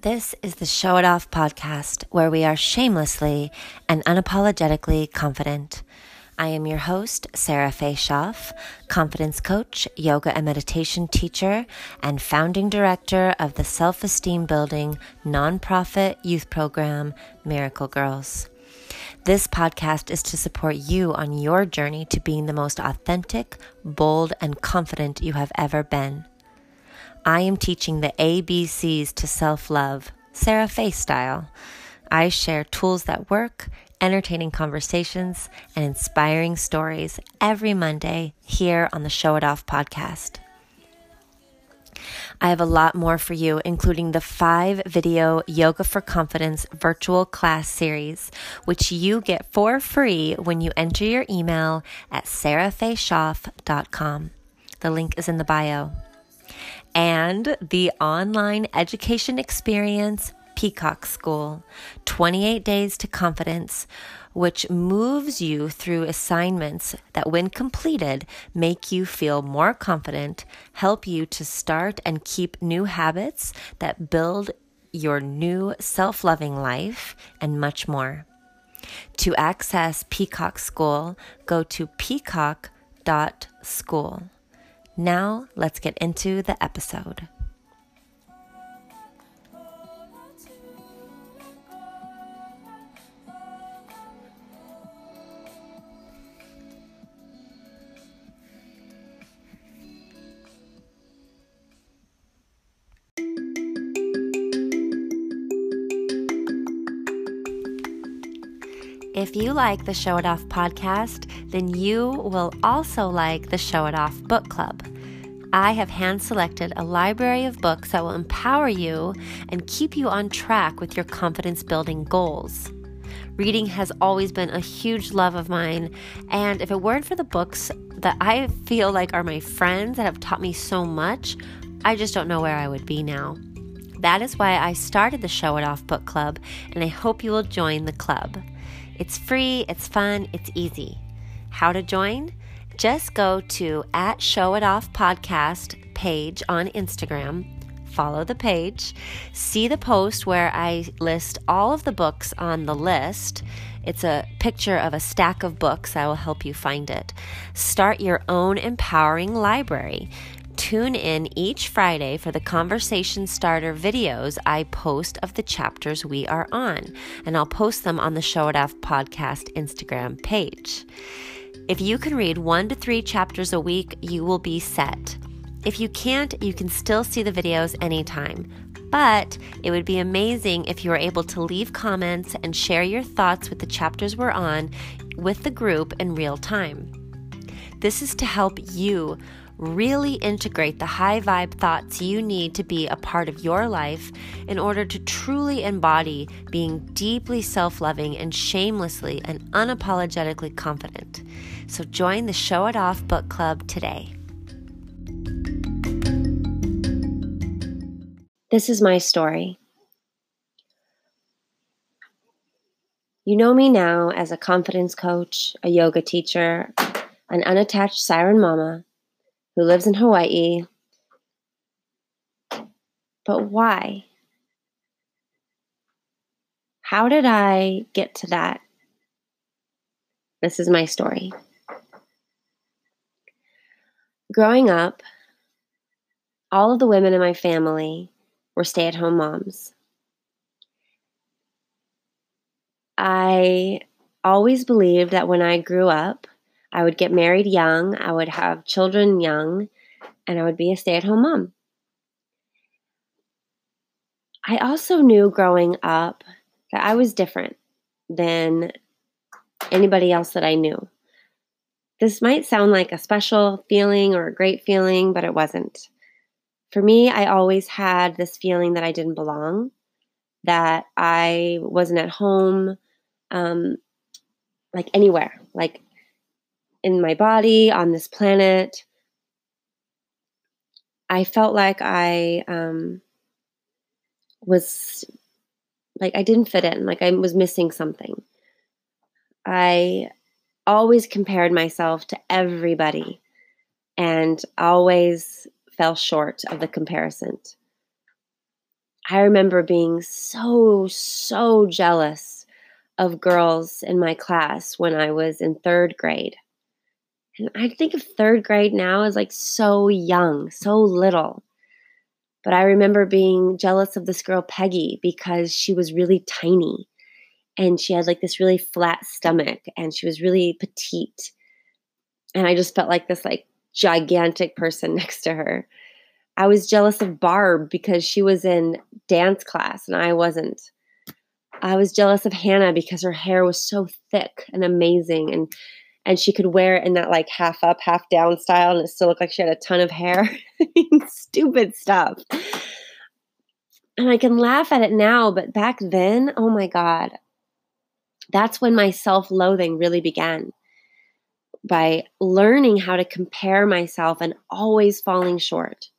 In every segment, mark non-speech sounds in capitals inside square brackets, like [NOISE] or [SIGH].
This is the Show It Off podcast, where we are shamelessly and unapologetically confident. I am your host, Sarah Faye Schaff, confidence coach, yoga and meditation teacher, and founding director of the self esteem building nonprofit youth program, Miracle Girls. This podcast is to support you on your journey to being the most authentic, bold, and confident you have ever been. I am teaching the ABCs to self love, Sarah Faye style. I share tools that work, entertaining conversations, and inspiring stories every Monday here on the Show It Off podcast. I have a lot more for you, including the five video Yoga for Confidence virtual class series, which you get for free when you enter your email at sarahfayshoff.com. The link is in the bio and the online education experience Peacock School 28 Days to Confidence, which moves you through assignments that, when completed, make you feel more confident, help you to start and keep new habits that build your new self loving life, and much more. To access Peacock School, go to peacock.school. Now, let's get into the episode. You like the Show It Off podcast, then you will also like the Show It Off book club. I have hand selected a library of books that will empower you and keep you on track with your confidence building goals. Reading has always been a huge love of mine, and if it weren't for the books that I feel like are my friends that have taught me so much, I just don't know where I would be now. That is why I started the Show It Off Book Club, and I hope you will join the club. It's free, it's fun, it's easy. How to join? Just go to at Show It Off Podcast page on Instagram. Follow the page. See the post where I list all of the books on the list. It's a picture of a stack of books. I will help you find it. Start your own empowering library. Tune in each Friday for the conversation starter videos I post of the chapters we are on, and I'll post them on the Show It Off podcast Instagram page. If you can read one to three chapters a week, you will be set. If you can't, you can still see the videos anytime. But it would be amazing if you were able to leave comments and share your thoughts with the chapters we're on with the group in real time. This is to help you really integrate the high vibe thoughts you need to be a part of your life in order to truly embody being deeply self loving and shamelessly and unapologetically confident. So join the Show It Off Book Club today. This is my story. You know me now as a confidence coach, a yoga teacher, an unattached siren mama who lives in Hawaii. But why? How did I get to that? This is my story. Growing up, all of the women in my family were stay at home moms. I always believed that when I grew up, I would get married young, I would have children young, and I would be a stay at home mom. I also knew growing up that I was different than anybody else that I knew. This might sound like a special feeling or a great feeling, but it wasn't. For me, I always had this feeling that I didn't belong, that I wasn't at home, um, like anywhere. Like in my body, on this planet. I felt like I um, was like I didn't fit in, like I was missing something. I always compared myself to everybody and always fell short of the comparison. I remember being so, so jealous of girls in my class when I was in third grade. And I think of third grade now as like so young, so little. But I remember being jealous of this girl, Peggy, because she was really tiny and she had like this really flat stomach and she was really petite. And I just felt like this like gigantic person [LAUGHS] next to her. I was jealous of Barb because she was in dance class and I wasn't. I was jealous of Hannah because her hair was so thick and amazing and and she could wear it in that like half up, half down style and it still looked like she had a ton of hair. [LAUGHS] Stupid stuff. And I can laugh at it now, but back then, oh my God, that's when my self loathing really began by learning how to compare myself and always falling short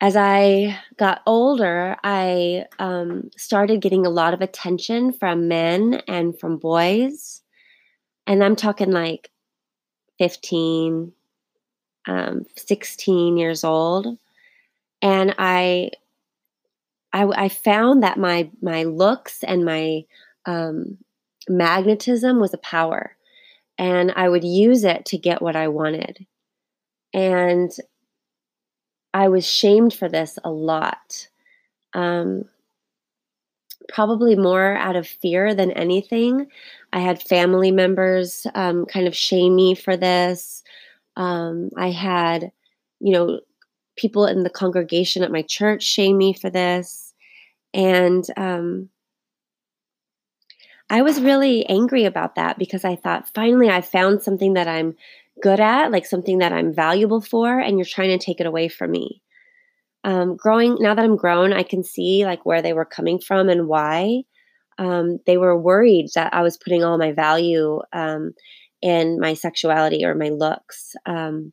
as I got older, I um, started getting a lot of attention from men and from boys. And I'm talking like 15, um, 16 years old. And I, I, I found that my, my looks and my um, magnetism was a power. And I would use it to get what I wanted. And I was shamed for this a lot. Um, probably more out of fear than anything. I had family members um, kind of shame me for this. Um, I had, you know, people in the congregation at my church shame me for this. And um, I was really angry about that because I thought, finally, I found something that I'm good at, like something that I'm valuable for, and you're trying to take it away from me. Um, growing now that I'm grown, I can see like where they were coming from and why. Um, they were worried that I was putting all my value um, in my sexuality or my looks, um,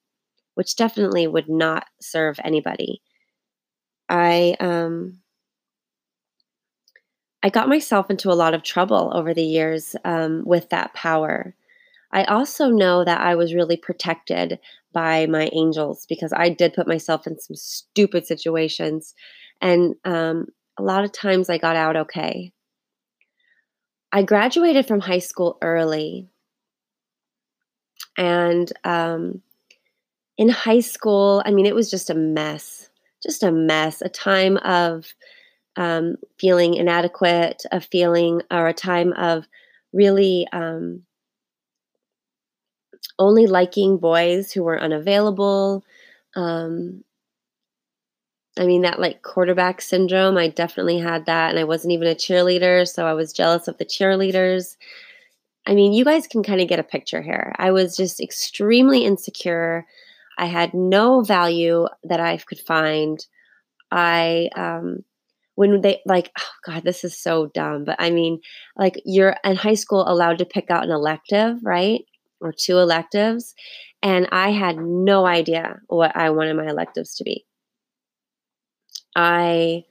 which definitely would not serve anybody. I um, I got myself into a lot of trouble over the years um, with that power. I also know that I was really protected by my angels because I did put myself in some stupid situations. And um, a lot of times I got out okay. I graduated from high school early. And um, in high school, I mean, it was just a mess, just a mess, a time of um, feeling inadequate, a feeling or a time of really um, only liking boys who were unavailable. Um, I mean, that like quarterback syndrome, I definitely had that. And I wasn't even a cheerleader, so I was jealous of the cheerleaders. I mean, you guys can kind of get a picture here. I was just extremely insecure. I had no value that I could find. I, um, when they like, oh God, this is so dumb, but I mean, like you're in high school allowed to pick out an elective, right? Or two electives, and I had no idea what I wanted my electives to be. I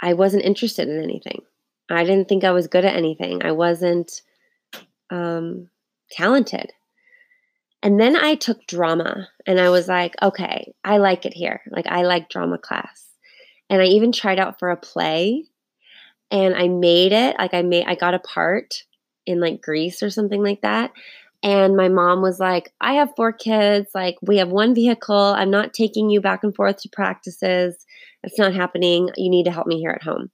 I wasn't interested in anything. I didn't think I was good at anything. I wasn't um, talented. And then I took drama and I was like, okay, I like it here. Like, I like drama class. And I even tried out for a play and I made it. Like, I made, I got a part in like Grease or something like that. And my mom was like, I have four kids. Like, we have one vehicle. I'm not taking you back and forth to practices. It's not happening. You need to help me here at home.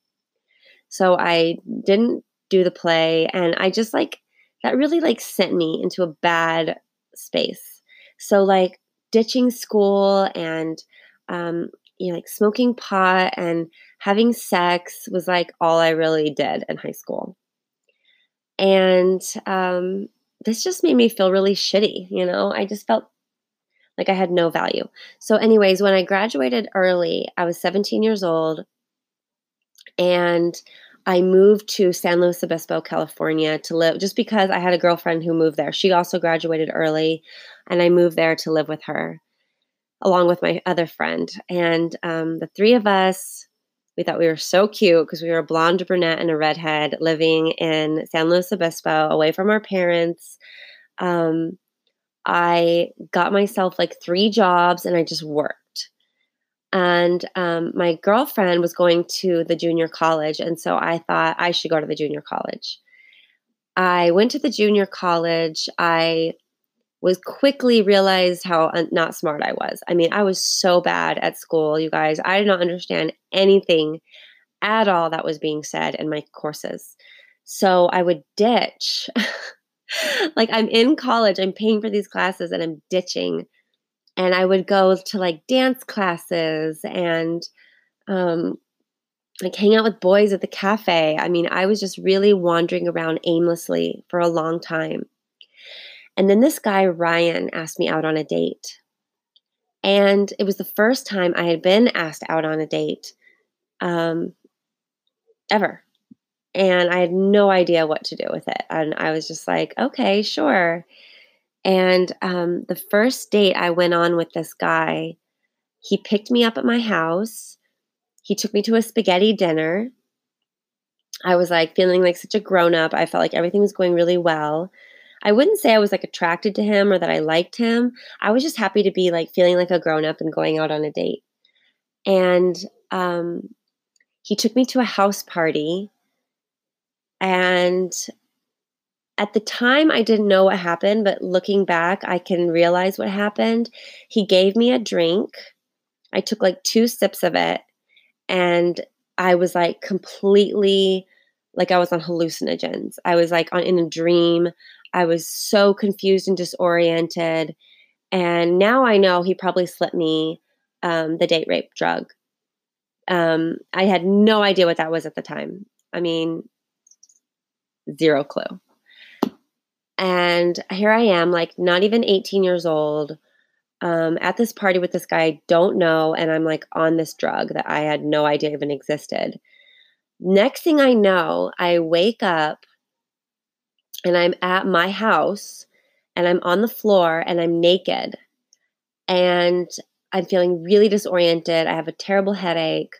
So I didn't do the play. And I just like, that really like sent me into a bad space. So, like, ditching school and, um, you know, like smoking pot and having sex was like all I really did in high school. And um, this just made me feel really shitty. You know, I just felt like I had no value. So, anyways, when I graduated early, I was 17 years old and I moved to San Luis Obispo, California to live just because I had a girlfriend who moved there. She also graduated early and I moved there to live with her. along with my other friend. And um, the three of us, we thought we were so cute because we were a blonde, brunette, and a redhead living in San Luis Obispo, away from our parents. Um, I got myself like three jobs and I just worked. And um, my girlfriend was going to the junior college. And so I thought I should go to the junior college. I went to the junior college. I was quickly realized how not smart I was. I mean, I was so bad at school, you guys. I did not understand anything at all that was being said in my courses. So I would ditch. [LAUGHS] like I'm in college, I'm paying for these classes and I'm ditching. And I would go to like dance classes and um like hang out with boys at the cafe. I mean, I was just really wandering around aimlessly for a long time. And then this guy, Ryan, asked me out on a date. And it was the first time I had been asked out on a date um, ever. And I had no idea what to do with it. And I was just like, okay, sure. And um, the first date I went on with this guy, he picked me up at my house. He took me to a spaghetti dinner. I was like feeling like such a grown up. I felt like everything was going really well. I wouldn't say I was like attracted to him or that I liked him. I was just happy to be like feeling like a grown up and going out on a date. And um, he took me to a house party. And at the time, I didn't know what happened, but looking back, I can realize what happened. He gave me a drink. I took like two sips of it, and I was like completely like I was on hallucinogens. I was like on in a dream. I was so confused and disoriented. And now I know he probably slipped me um, the date rape drug. Um, I had no idea what that was at the time. I mean, zero clue. And here I am, like not even 18 years old, um, at this party with this guy I don't know. And I'm like on this drug that I had no idea even existed. Next thing I know, I wake up and I'm at my house and I'm on the floor and I'm naked and I'm feeling really disoriented. I have a terrible headache.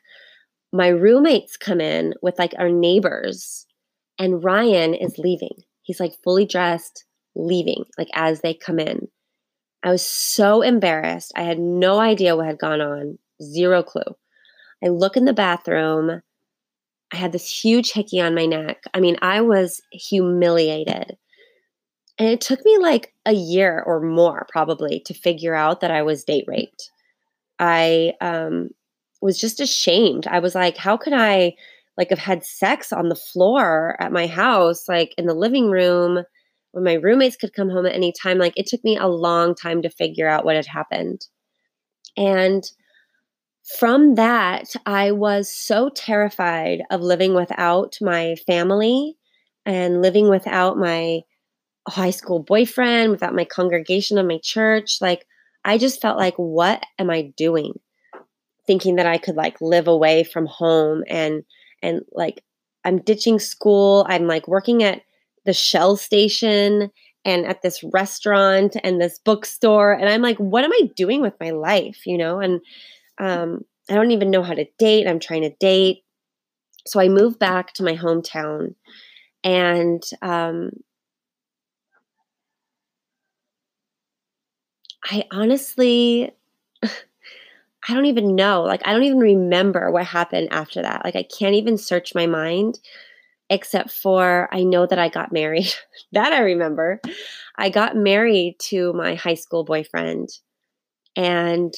My roommates come in with like our neighbors, and Ryan is leaving. He's like fully dressed, leaving, like as they come in. I was so embarrassed. I had no idea what had gone on, zero clue. I look in the bathroom I had this huge hickey on my neck. I mean, I was humiliated. And it took me like a year or more probably to figure out that I was date raped. I um, was just ashamed. I was like, how could I like have had sex on the floor at my house, like in the living room when my roommates could come home at any time? Like it took me a long time to figure out what had happened. And from that, I was so terrified of living without my family and living without my high school boyfriend, without my congregation of my church. Like, I just felt like, what am I doing? Thinking that I could like live away from home and, and like, I'm ditching school. I'm like working at the Shell station and at this restaurant and this bookstore. And I'm like, what am I doing with my life? You know? And, um, I don't even know how to date. I'm trying to date. So I moved back to my hometown and um, I honestly, I don't even know. Like, I don't even remember what happened after that. Like, I can't even search my mind except for I know that I got married. [LAUGHS] that I remember. I got married to my high school boyfriend. And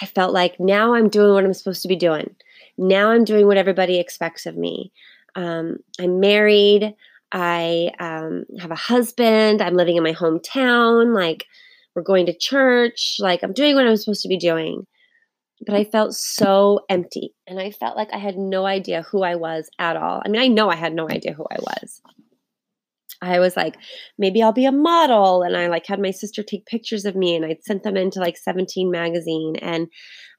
I felt like now I'm doing what I'm supposed to be doing. Now I'm doing what everybody expects of me. Um, I'm married. I um, have a husband. I'm living in my hometown. Like, we're going to church. Like, I'm doing what I'm supposed to be doing. But I felt so empty. And I felt like I had no idea who I was at all. I mean, I know I had no idea who I was. I was like, maybe I'll be a model. And I like had my sister take pictures of me and I'd sent them into like 17 magazine. And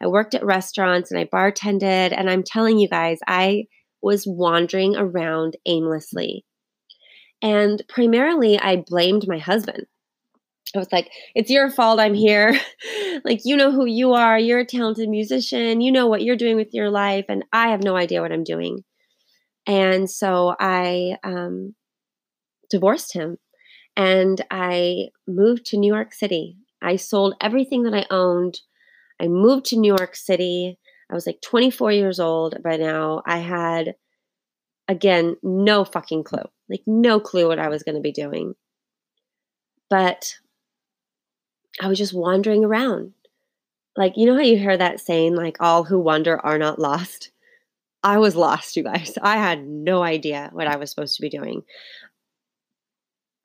I worked at restaurants and I bartended. And I'm telling you guys, I was wandering around aimlessly. And primarily, I blamed my husband. I was like, it's your fault I'm here. [LAUGHS] like, you know who you are. You're a talented musician. You know what you're doing with your life. And I have no idea what I'm doing. And so I um, divorced him and I moved to New York City. I sold everything that I owned. I moved to New York City. I was like 24 years old by now. I had, again, no fucking clue, like, no clue what I was going to be doing. But I was just wandering around. Like, you know how you hear that saying, like, all who wander are not lost? I was lost, you guys. I had no idea what I was supposed to be doing.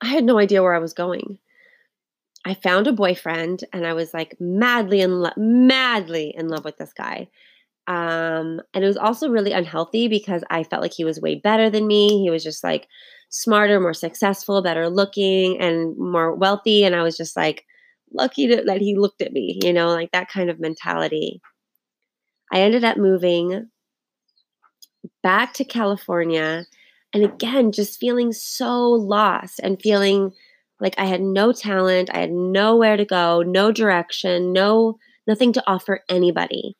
I had no idea where I was going. I found a boyfriend and I was like madly in love, madly in love with this guy. Um, and it was also really unhealthy because I felt like he was way better than me. He was just like smarter, more successful, better looking, and more wealthy. And I was just like lucky to, that he looked at me, you know, like that kind of mentality. I ended up moving back to California and again, just feeling so lost and feeling like I had no talent, I had nowhere to go, no direction, no nothing to offer anybody.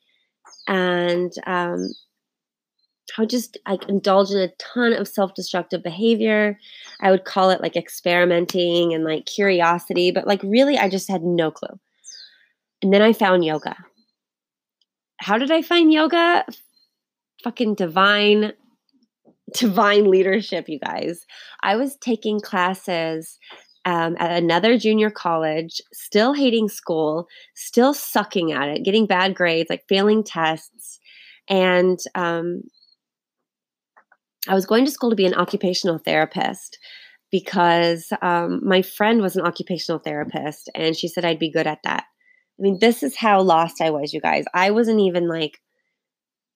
And um, I would just like indulge in a ton of self-destructive behavior. I would call it like experimenting and like curiosity, but like really I just had no clue. And then I found yoga. How did I find yoga? Fucking divine divine leadership, you guys. I was taking classes um, at another junior college, still hating school, still sucking at it, getting bad grades, like failing tests. And um, I was going to school to be an occupational therapist because um, my friend was an occupational therapist and she said I'd be good at that. I mean, this is how lost I was, you guys. I wasn't even like,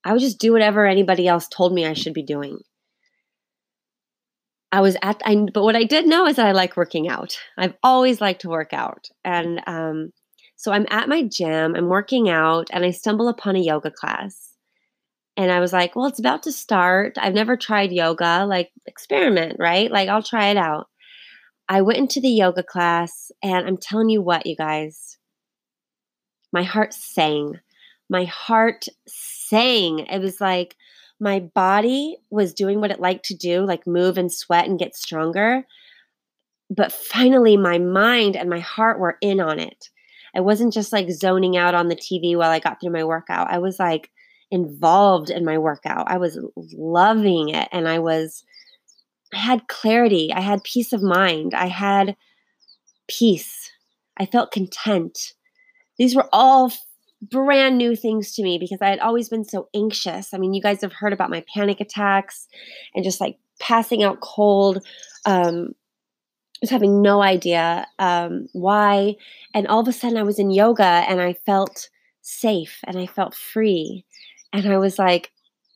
I would just do whatever anybody else told me I should be doing. I was at, I, but what I did know is that I like working out. I've always liked to work out. And um, so I'm at my gym, I'm working out, and I stumble upon a yoga class. And I was like, well, it's about to start. I've never tried yoga, like experiment, right? Like I'll try it out. I went into the yoga class, and I'm telling you what, you guys, my heart sang. My heart sang. It was like, my body was doing what it liked to do, like move and sweat and get stronger. But finally, my mind and my heart were in on it. I wasn't just like zoning out on the TV while I got through my workout. I was like involved in my workout. I was loving it and I was, I had clarity. I had peace of mind. I had peace. I felt content. These were all brand new things to me because I had always been so anxious. I mean, you guys have heard about my panic attacks and just like passing out cold. Um, was having no idea um, why. And all of a sudden, I was in yoga and I felt safe and I felt free. And I was like,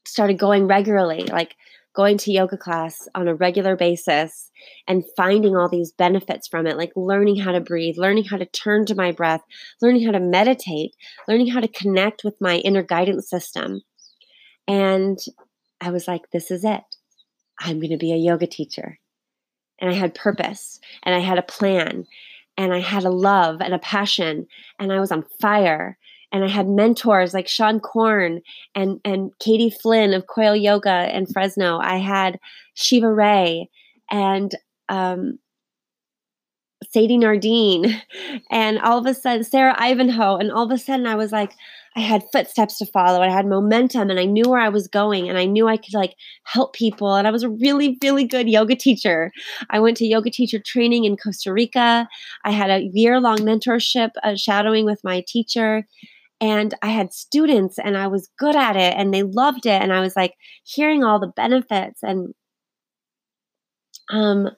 started going regularly. Like, going to yoga class on a regular basis and finding all these benefits from it, like learning how to breathe, learning how to turn to my breath, learning how to meditate, learning how to connect with my inner guidance system. And I was like, this is it. I'm going to be a yoga teacher. And I had purpose and I had a plan and I had a love and a passion and I was on fire and I had mentors like Seane Corn and and Katie Flynn of Coil Yoga in Fresno. I had Shiva Rea and um, Sadie Nardini, [LAUGHS] and all of a sudden Sarah Ivanhoe, and all of a sudden I was like, I had footsteps to follow. I had momentum, and I knew where I was going, and I knew I could like help people. And I was a really, really good yoga teacher. I went to yoga teacher training in Costa Rica. I had a year long mentorship, uh, shadowing with my teacher, and I had students and I was good at it and they loved it and I was like hearing all the benefits and um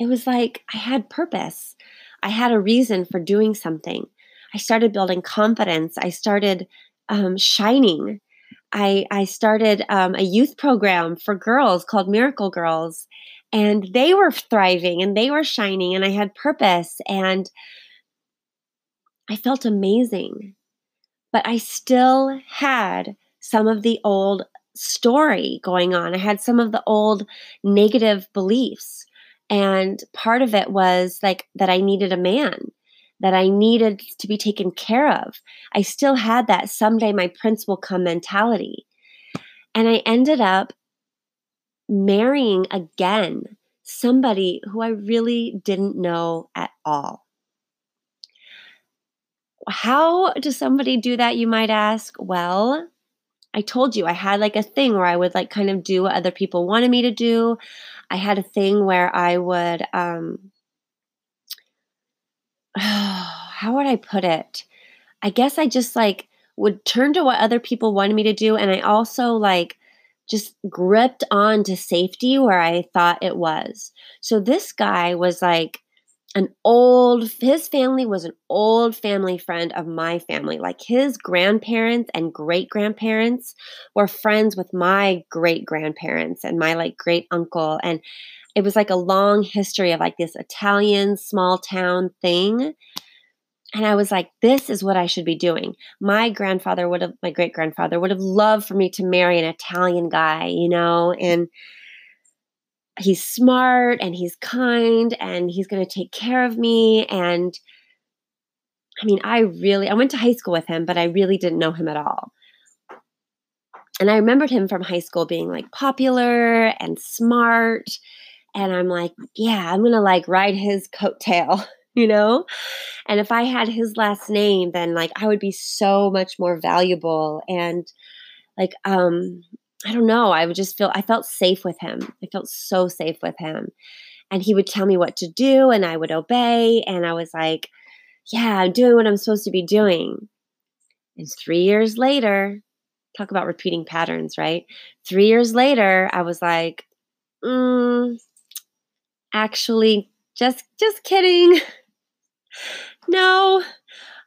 it was like I had purpose. I had a reason for doing something. I started building confidence. I started um, shining. I, I started um, a youth program for girls called Miracle Girls, and they were thriving and they were shining, and I had purpose, and I felt amazing but I still had some of the old story going on. I had some of the old negative beliefs. And part of it was like that I needed a man. that I needed to be taken care of. I still had that someday my prince will come mentality. And I ended up marrying again somebody who I really didn't know at all. How does somebody do that, you might ask? Well, I told you I had like a thing where I would like kind of do what other people wanted me to do. I had a thing where I would, um, [SIGHS] how would I put it? I guess I just like would turn to what other people wanted me to do. And I also like just gripped on to safety where I thought it was. So this guy was like an old, his family was an old family friend of my family. Like his grandparents and great grandparents were friends with my great grandparents and my like great uncle. And it was like a long history of like this Italian small town thing. And I was like, this is what I should be doing. My grandfather would have, my great grandfather would have loved for me to marry an Italian guy, you know, and he's smart and he's kind and he's going to take care of me. And I mean, I really, I went to high school with him, but I really didn't know him at all. And I remembered him from high school being like popular and smart. And I'm like, yeah, I'm going to like ride his coattail. [LAUGHS] you know? And if I had his last name, then like I would be so much more valuable and like um I don't know, I would just feel I felt safe with him. I felt so safe with him. And he would tell me what to do and I would obey and I was like, yeah, I'm doing what I'm supposed to be doing. And 3 years later, talk about repeating patterns, right? 3 years later, I was like, mm, actually just just kidding. [LAUGHS] no,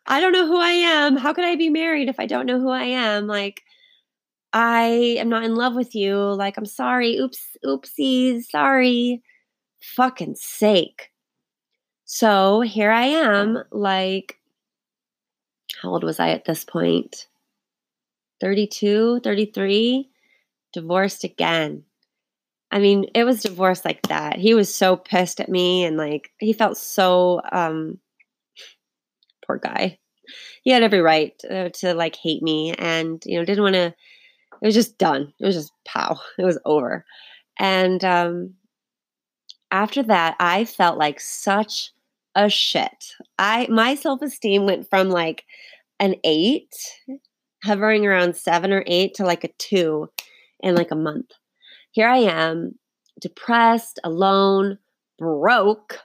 I don't know who I am. How could I be married if I don't know who I am? Like, I am not in love with you. Like, I'm sorry. Oops, oopsies. Sorry. Fucking sake. So here I am, like, how old was I at this point? 32, 33, divorced again. I mean, it was divorce like that. He was so pissed at me and like he felt so um poor guy. He had every right to, to like hate me and, you know, didn't want to, it was just done. It was just pow. [LAUGHS] It was over. And um, after that, I felt like such a shit. I, my self esteem went from like an eight, hovering around seven or eight, to like a two in like a month. Here I am, depressed, alone, broke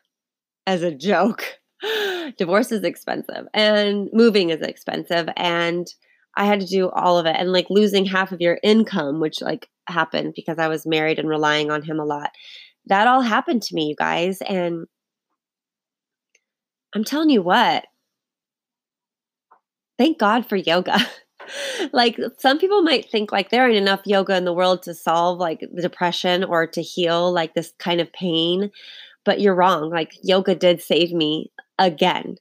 as a joke [GASPS] divorce is expensive and moving is expensive and I had to do all of it and like losing half of your income which like happened because I was married and relying on him a lot. That all happened to me, you guys, and I'm telling you what. Thank God for yoga. [LAUGHS] like some people might think like there ain't enough yoga in the world to solve like the depression or to heal like this kind of pain but you're wrong like yoga did save me again.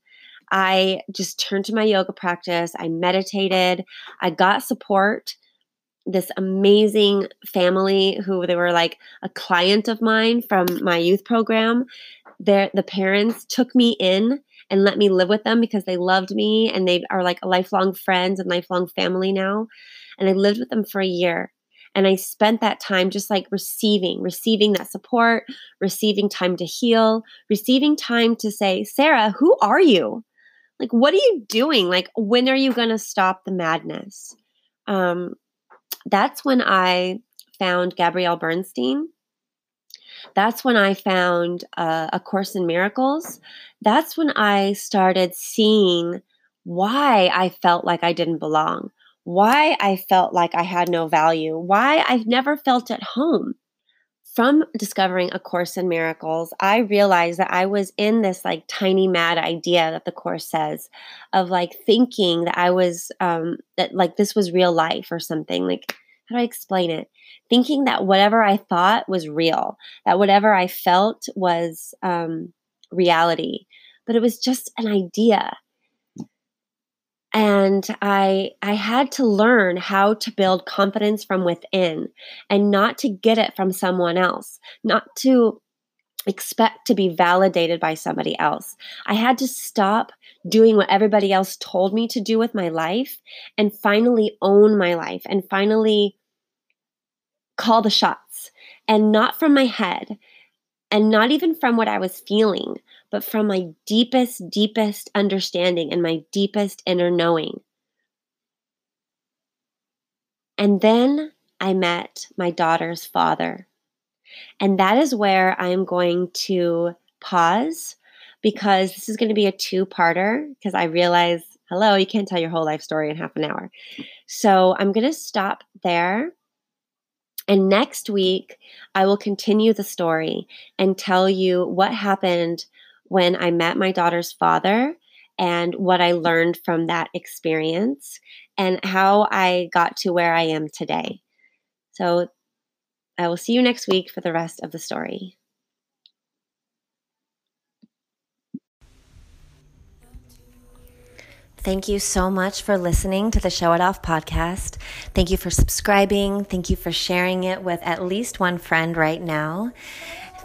I just turned to my yoga practice. I meditated. I got support. This amazing family who they were like a client of mine from my youth program. Their the parents took me in and let me live with them because they loved me and they are like lifelong friends and lifelong family now. And I lived with them for a year. And I spent that time just like receiving, receiving that support, receiving time to heal, receiving time to say, Sarah, who are you? Like, what are you doing? Like, when are you going to stop the madness? Um, that's when I found Gabrielle Bernstein. That's when I found uh, A Course in Miracles. That's when I started seeing why I felt like I didn't belong, why I felt like I had no value, why I've never felt at home. From discovering A Course in Miracles, I realized that I was in this like tiny mad idea that the Course says of like thinking that I was, um, that like this was real life or something. Like, how do I explain it? Thinking that whatever I thought was real, that whatever I felt was um, reality, but it was just an idea and i i had to learn how to build confidence from within and not to get it from someone else not to expect to be validated by somebody else. I had to stop doing what everybody else told me to do with my life and finally own my life and finally call the shots and not from my head and not even from what I was feeling, but from my deepest, deepest understanding and my deepest inner knowing. And then I met my daughter's father. And that is where I'm going to pause because this is going to be a two parter because I realize, hello, you can't tell your whole life story in half an hour. So I'm going to stop there. And next week, I will continue the story and tell you what happened when I met my daughter's father and what I learned from that experience and how I got to where I am today. So I will see you next week for the rest of the story. Thank you so much for listening to the Show It Off podcast. Thank you for subscribing. Thank you for sharing it with at least one friend right now.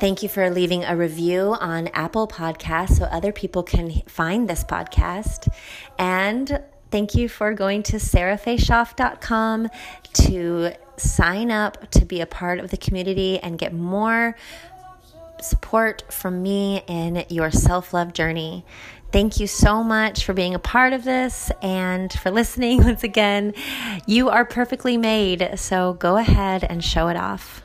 Thank you for leaving a review on Apple Podcasts so other people can find this podcast. And thank you for going to sarahfayshoff.com to sign up to be a part of the community and get more support from me in your self love journey. Thank you so much for being a part of this and for listening [LAUGHS] once again. You are perfectly made, so go ahead and show it off.